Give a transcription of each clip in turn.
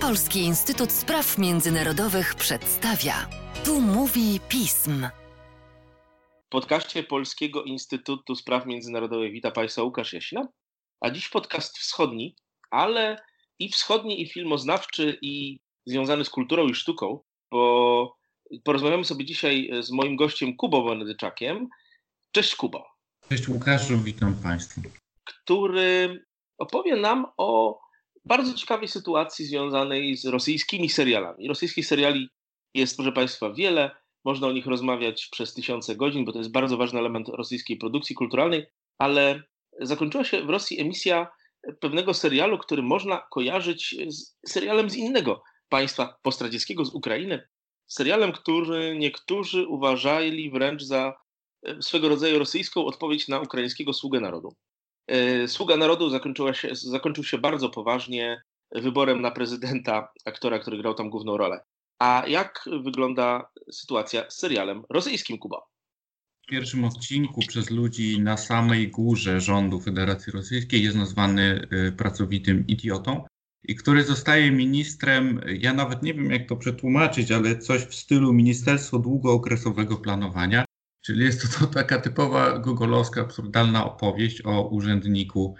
Polski Instytut Spraw Międzynarodowych przedstawia. Tu mówi pism. W podcaście Polskiego Instytutu Spraw Międzynarodowych wita Państwa Łukasz Jaśna, a dziś podcast wschodni, ale i wschodni, i filmoznawczy, i związany z kulturą i sztuką, bo porozmawiamy sobie dzisiaj z moim gościem Kubą Benedyczakiem. Cześć Kubo. Cześć Łukaszu, witam Państwa. Który opowie nam o bardzo ciekawej sytuacji związanej z rosyjskimi serialami. Rosyjskich seriali jest, proszę Państwa, wiele. Można o nich rozmawiać przez tysiące godzin, bo to jest bardzo ważny element rosyjskiej produkcji kulturalnej, ale zakończyła się w Rosji emisja pewnego serialu, który można kojarzyć z serialem z innego państwa postradzieckiego, z Ukrainy. Serialem, który niektórzy uważali wręcz za e, swego rodzaju rosyjską odpowiedź na ukraińskiego sługę narodu. E, Sługa Narodu się, zakończył się bardzo poważnie wyborem na prezydenta aktora, który grał tam główną rolę. A jak wygląda sytuacja z serialem rosyjskim, Kuba? W pierwszym odcinku przez ludzi na samej górze rządu Federacji Rosyjskiej jest nazwany y, pracowitym idiotą i który zostaje ministrem, ja nawet nie wiem jak to przetłumaczyć, ale coś w stylu Ministerstwo Długookresowego Planowania. Czyli jest to, to taka typowa gogolowska, absurdalna opowieść o urzędniku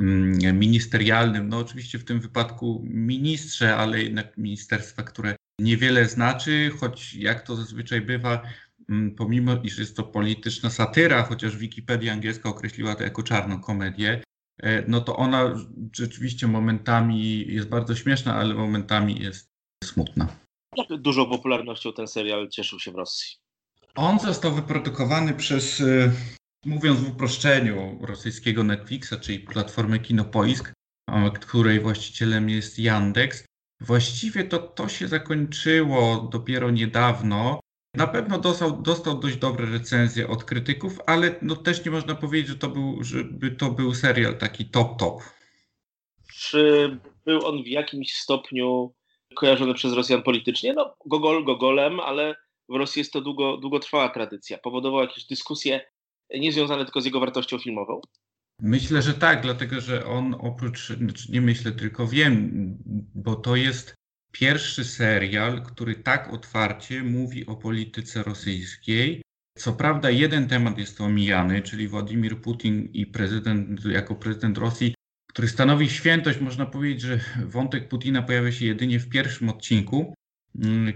mm, ministerialnym. No oczywiście w tym wypadku ministrze, ale jednak ministerstwa, które niewiele znaczy, choć jak to zazwyczaj bywa, mm, pomimo iż jest to polityczna satyra, chociaż Wikipedia angielska określiła to jako czarną komedię, e, no to ona rzeczywiście momentami jest bardzo śmieszna, ale momentami jest smutna. Jak dużą popularnością ten serial cieszył się w Rosji? On został wyprodukowany przez, y, mówiąc w uproszczeniu, rosyjskiego Netflixa, czyli platformy Kinopoisk, której właścicielem jest Yandex. Właściwie to, to się zakończyło dopiero niedawno. Na pewno dostał, dostał dość dobre recenzje od krytyków, ale no też nie można powiedzieć, że to był, żeby to był serial taki top-top. Czy był on w jakimś stopniu kojarzony przez Rosjan politycznie? No, Gogol Gogolem, ale w Rosji jest to długo, długotrwała tradycja. Powodował jakieś dyskusje nie związane tylko z jego wartością filmową? Myślę, że tak, dlatego że on oprócz, znaczy nie myślę, tylko wiem, bo to jest pierwszy serial, który tak otwarcie mówi o polityce rosyjskiej. Co prawda, jeden temat jest omijany, czyli Władimir Putin i prezydent, jako prezydent Rosji, który stanowi świętość. Można powiedzieć, że wątek Putina pojawia się jedynie w pierwszym odcinku,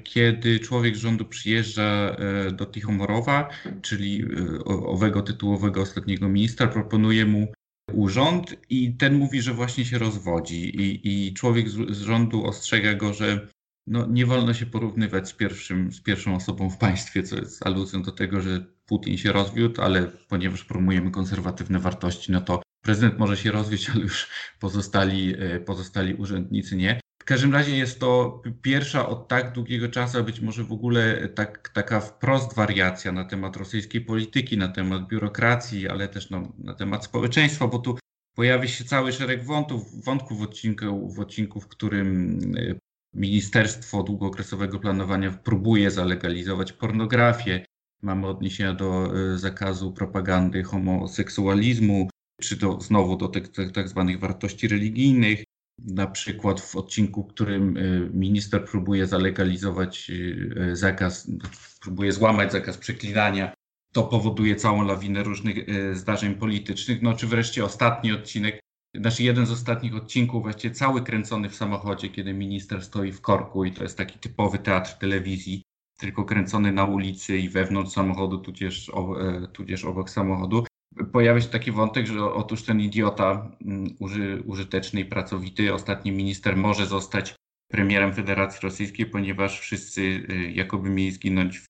kiedy człowiek z rządu przyjeżdża e, do Tichomorowa, czyli e, owego tytułowego ostatniego ministra, proponuje mu urząd i ten mówi, że właśnie się rozwodzi i, i człowiek z, z, rządu ostrzega go, że no, nie wolno się porównywać z, pierwszym, z pierwszą osobą w państwie, co jest aluzją do tego, że Putin się rozwiódł, ale ponieważ promujemy konserwatywne wartości, no to prezydent może się rozwieść, ale już pozostali, e, pozostali urzędnicy nie. W każdym razie jest to pierwsza od tak długiego czasu, a być może w ogóle tak, taka wprost wariacja na temat rosyjskiej polityki, na temat biurokracji, ale też no, na temat społeczeństwa, bo tu pojawi się cały szereg wątków, wątków w odcinku, w, odcinku, w którym e, Ministerstwo Długookresowego Planowania próbuje zalegalizować pornografię. Mamy odniesienia do e, zakazu propagandy homoseksualizmu, czy do, znowu do tych tak zwanych wartości religijnych na przykład w odcinku, w którym y, minister próbuje zalegalizować y, zakaz, próbuje złamać zakaz przeklinania, to powoduje całą lawinę różnych y, zdarzeń politycznych. No czy wreszcie ostatni odcinek, znaczy jeden z ostatnich odcinków, właściwie cały kręcony w samochodzie, kiedy minister stoi w korku i to jest taki typowy teatr telewizji, tylko kręcony na ulicy i wewnątrz samochodu, tudzież, tudzież obok samochodu pojawia się taki wątek, że otóż ten idiota mm, uży, użyteczny i pracowity, ostatni minister może zostać premierem Federacji Rosyjskiej, ponieważ wszyscy y, jakoby mieli zginąć w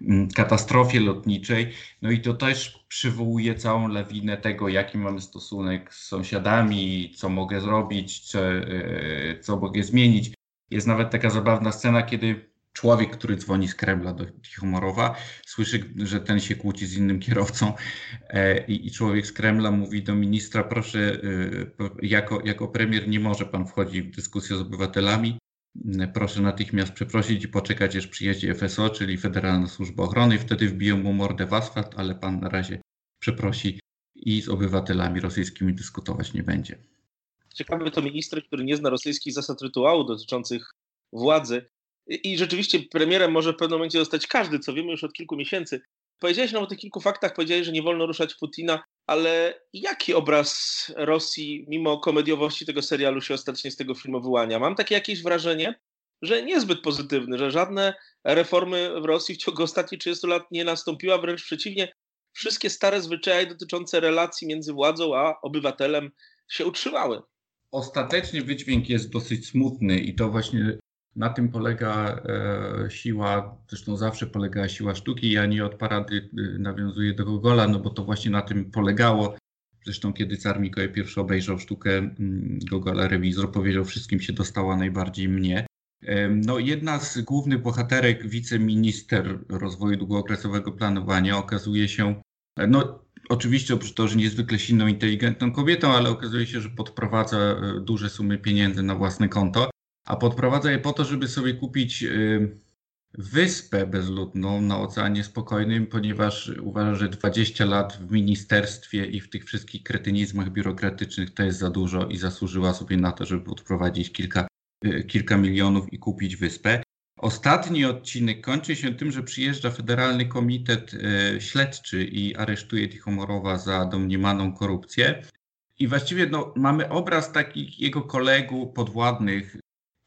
mm, katastrofie lotniczej. No i to też przywołuje całą lawinę tego, jaki mamy stosunek z sąsiadami, co mogę zrobić, co, y, co mogę zmienić. Jest nawet taka zabawna scena, kiedy człowiek, który dzwoni z Kremla do Tichomorowa, słyszy, że ten się kłóci z innym kierowcą e, i, człowiek z Kremla mówi do ministra, proszę, e, jako, jako premier nie może pan wchodzić w dyskusję z obywatelami, proszę natychmiast przeprosić i poczekać, aż przyjedzie FSO, czyli Federalna Służba Ochrony wtedy wbiją mu mordę w asfalt, ale pan na razie przeprosi i z obywatelami rosyjskimi dyskutować nie będzie. ciekawy to minister, który nie zna rosyjskich zasad rytuału dotyczących władzy. I rzeczywiście premierem może w pewnym momencie zostać każdy, co wiemy już od kilku miesięcy. Powiedziałeś nam o tych kilku faktach, powiedziałeś, że nie wolno ruszać Putina, ale jaki obraz Rosji, mimo komediowości tego serialu, się ostatecznie z tego filmu wyłania? Mam takie jakieś wrażenie, że niezbyt pozytywny, że żadne reformy w Rosji w ciągu ostatnich 30 lat nie nastąpiła, wręcz przeciwnie, wszystkie stare zwyczaje dotyczące relacji między władzą a obywatelem się utrzymały. Ostatecznie wydźwięk jest dosyć smutny i to właśnie na tym polega e, siła, zresztą zawsze polegała siła sztuki. Ja nie od parady e, nawiązuję do Gogola, no bo to właśnie na tym polegało. Zresztą kiedy car Mikołaj I obejrzał sztukę mm, Gogola, rewizor powiedział, wszystkim się dostała najbardziej mnie. E, no, jedna z głównych bohaterek, wiceminister rozwoju długookresowego planowania, okazuje się, no oczywiście oprócz tego, że niezwykle silną, inteligentną kobietą, ale okazuje się, że podprowadza duże sumy pieniędzy na własne konto a podprowadza je po to, żeby sobie kupić y, wyspę bezludną na Oceanie Spokojnym, ponieważ uważa, że 20 lat w ministerstwie i w tych wszystkich kretynizmach biurokratycznych to jest za dużo i zasłużyła sobie na to, żeby odprowadzić kilka, y, kilka milionów i kupić wyspę. Ostatni odcinek kończy się tym, że przyjeżdża Federalny Komitet y, Śledczy i aresztuje Tichomorowa za domniemaną korupcję. I właściwie no, mamy obraz takich jego kolegów podwładnych,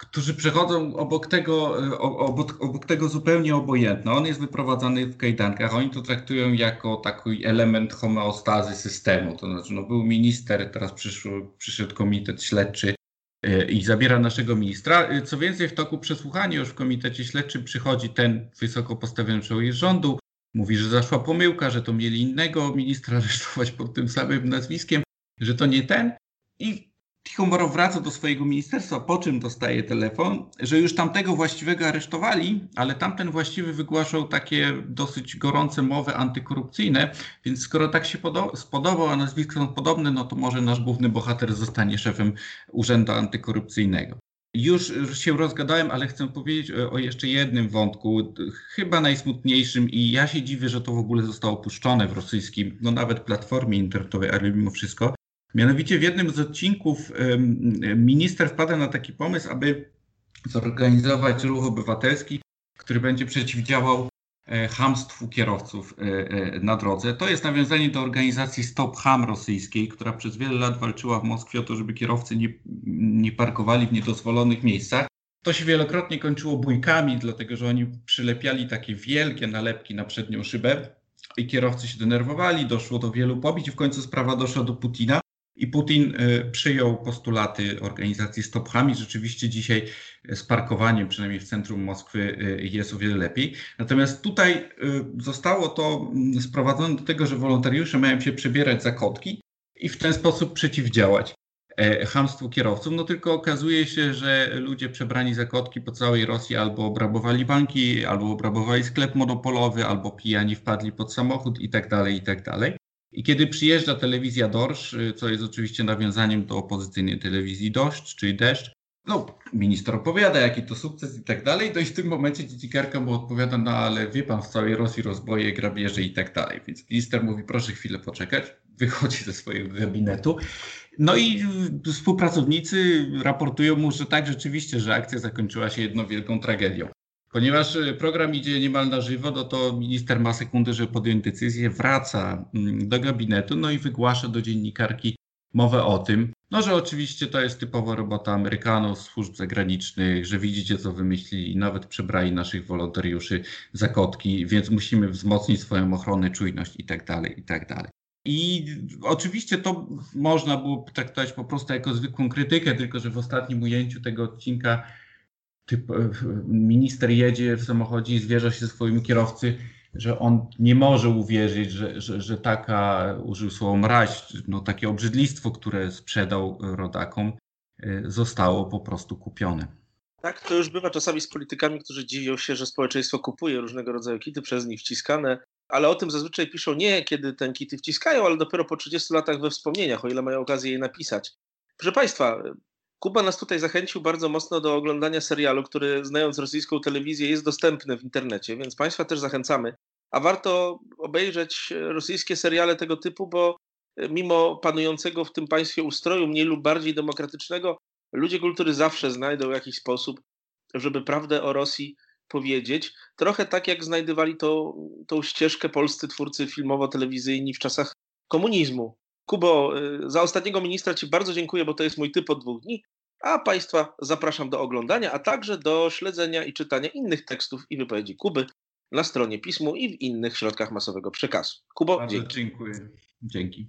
którzy przechodzą obok tego, e, obok, obok, tego zupełnie obojętno. On jest wyprowadzany w kajdankach, oni to traktują jako taki element homeostazy systemu. To znaczy, no, był minister, teraz przyszł, przyszedł komitet śledczy e, i zabiera naszego ministra. E, co więcej, w toku przesłuchania już w komitecie śledczym przychodzi ten wysoko postawiony człowiek rządu, mówi, że zaszła pomyłka, że to mieli innego ministra aresztować pod tym samym nazwiskiem, że to nie ten. I Tichomorow wraca do swojego ministerstwa, po czym dostaje telefon, że już tamtego właściwego aresztowali, ale tamten właściwy wygłaszał takie dosyć gorące mowy antykorupcyjne, więc skoro tak się spodobał, a nazwisko są podobne, no to może nasz główny bohater zostanie szefem Urzędu Antykorupcyjnego. Już się rozgadałem, ale chcę powiedzieć o jeszcze jednym wątku, chyba najsmutniejszym i ja się dziwię, że to w ogóle zostało opuszczone w rosyjskim, no nawet platformie internetowej, ale mimo wszystko. Mianowicie w jednym z odcinków minister wpada na taki pomysł, aby zorganizować ruch obywatelski, który będzie przeciwdziałał e, hamstwu kierowców e, e, na drodze. To jest nawiązanie do organizacji Stop Ham rosyjskiej, która przez wiele lat walczyła w Moskwie o to, żeby kierowcy nie, nie parkowali w niedozwolonych miejscach. To się wielokrotnie kończyło bójkami, dlatego że oni przylepiali takie wielkie nalepki na przednią szybę i kierowcy się denerwowali, doszło do wielu pobić w końcu sprawa doszła do Putina. I Putin y, przyjął postulaty organizacji Stop Ham rzeczywiście dzisiaj z parkowaniem, przynajmniej w centrum Moskwy, y, jest o wiele lepiej. Natomiast tutaj y, zostało to mm, sprowadzone do tego, że wolontariusze mają się przebierać za kotki i w ten sposób przeciwdziałać e, hamstwu kierowców. No tylko okazuje się, że ludzie przebrani za kotki po całej Rosji albo obrabowali banki, albo obrabowali sklep monopolowy, albo pijani wpadli pod samochód i tak dalej, i tak dalej. I kiedy przyjeżdża telewizja Dorsz, y, co jest oczywiście nawiązaniem do opozycyjnej telewizji Dość, czyli Deszcz, no, minister opowiada, jaki to sukces i tak dalej, to i w tym momencie dziennikarka mu odpowiada, no ale wie pan, w całej Rosji rozboje, grabieże i tak dalej. Więc minister mówi, proszę chwilę poczekać, wychodzi ze swojego gabinetu. No i współpracownicy raportują mu, że tak, rzeczywiście, że akcja zakończyła się jedną wielką tragedią. Ponieważ y, program idzie niemal na żywo, no to minister ma sekundę, żeby podjąć decyzję, wraca mm, do gabinetu, no i wygłasza do dziennikarki mowę o tym, no że oczywiście to jest typowa robota Amerykanów, służb zagranicznych, że widzicie co wymyślili, nawet przebrali naszych wolontariuszy za kotki, więc musimy wzmocnić swoją ochronę, czujność i tak i tak dalej. I oczywiście to można było traktować po prostu jako zwykłą krytykę, tylko że w ostatnim ujęciu tego odcinka typ, e, minister jedzie w samochodzie i zwierza się ze swoim kierowcy, że on nie może uwierzyć, że, że, że taka, użył słowa mraź, no takie obrzydlistwo, które sprzedał rodakom, e, zostało po prostu kupione. Tak, to już bywa czasami z politykami, którzy dziwią się, że społeczeństwo kupuje różnego rodzaju kity przez nich wciskane, ale o tym zazwyczaj piszą nie kiedy ten kity wciskają, ale dopiero po 30 latach we wspomnieniach, o ile mają okazję je napisać. Proszę Państwa, Kuba nas tutaj zachęcił bardzo mocno do oglądania serialu, który znając rosyjską telewizję jest dostępny w internecie, więc Państwa też zachęcamy. A warto obejrzeć rosyjskie seriale tego typu, bo mimo panującego w tym państwie ustroju mniej lub bardziej demokratycznego, ludzie kultury zawsze znajdą jakiś sposób, żeby prawdę o Rosji powiedzieć. Trochę tak jak znajdywali to, tą ścieżkę polscy twórcy filmowo-telewizyjni w czasach komunizmu. Kubo, y, za ostatniego ministra Ci bardzo dziękuję, bo to jest mój typ od dwóch dni, a Państwa zapraszam do oglądania, a także do śledzenia i czytania innych tekstów i wypowiedzi Kuby na stronie Pismu i w innych środkach masowego przekazu. Kubo, bardzo dzięki. dziękuję. Dzięki.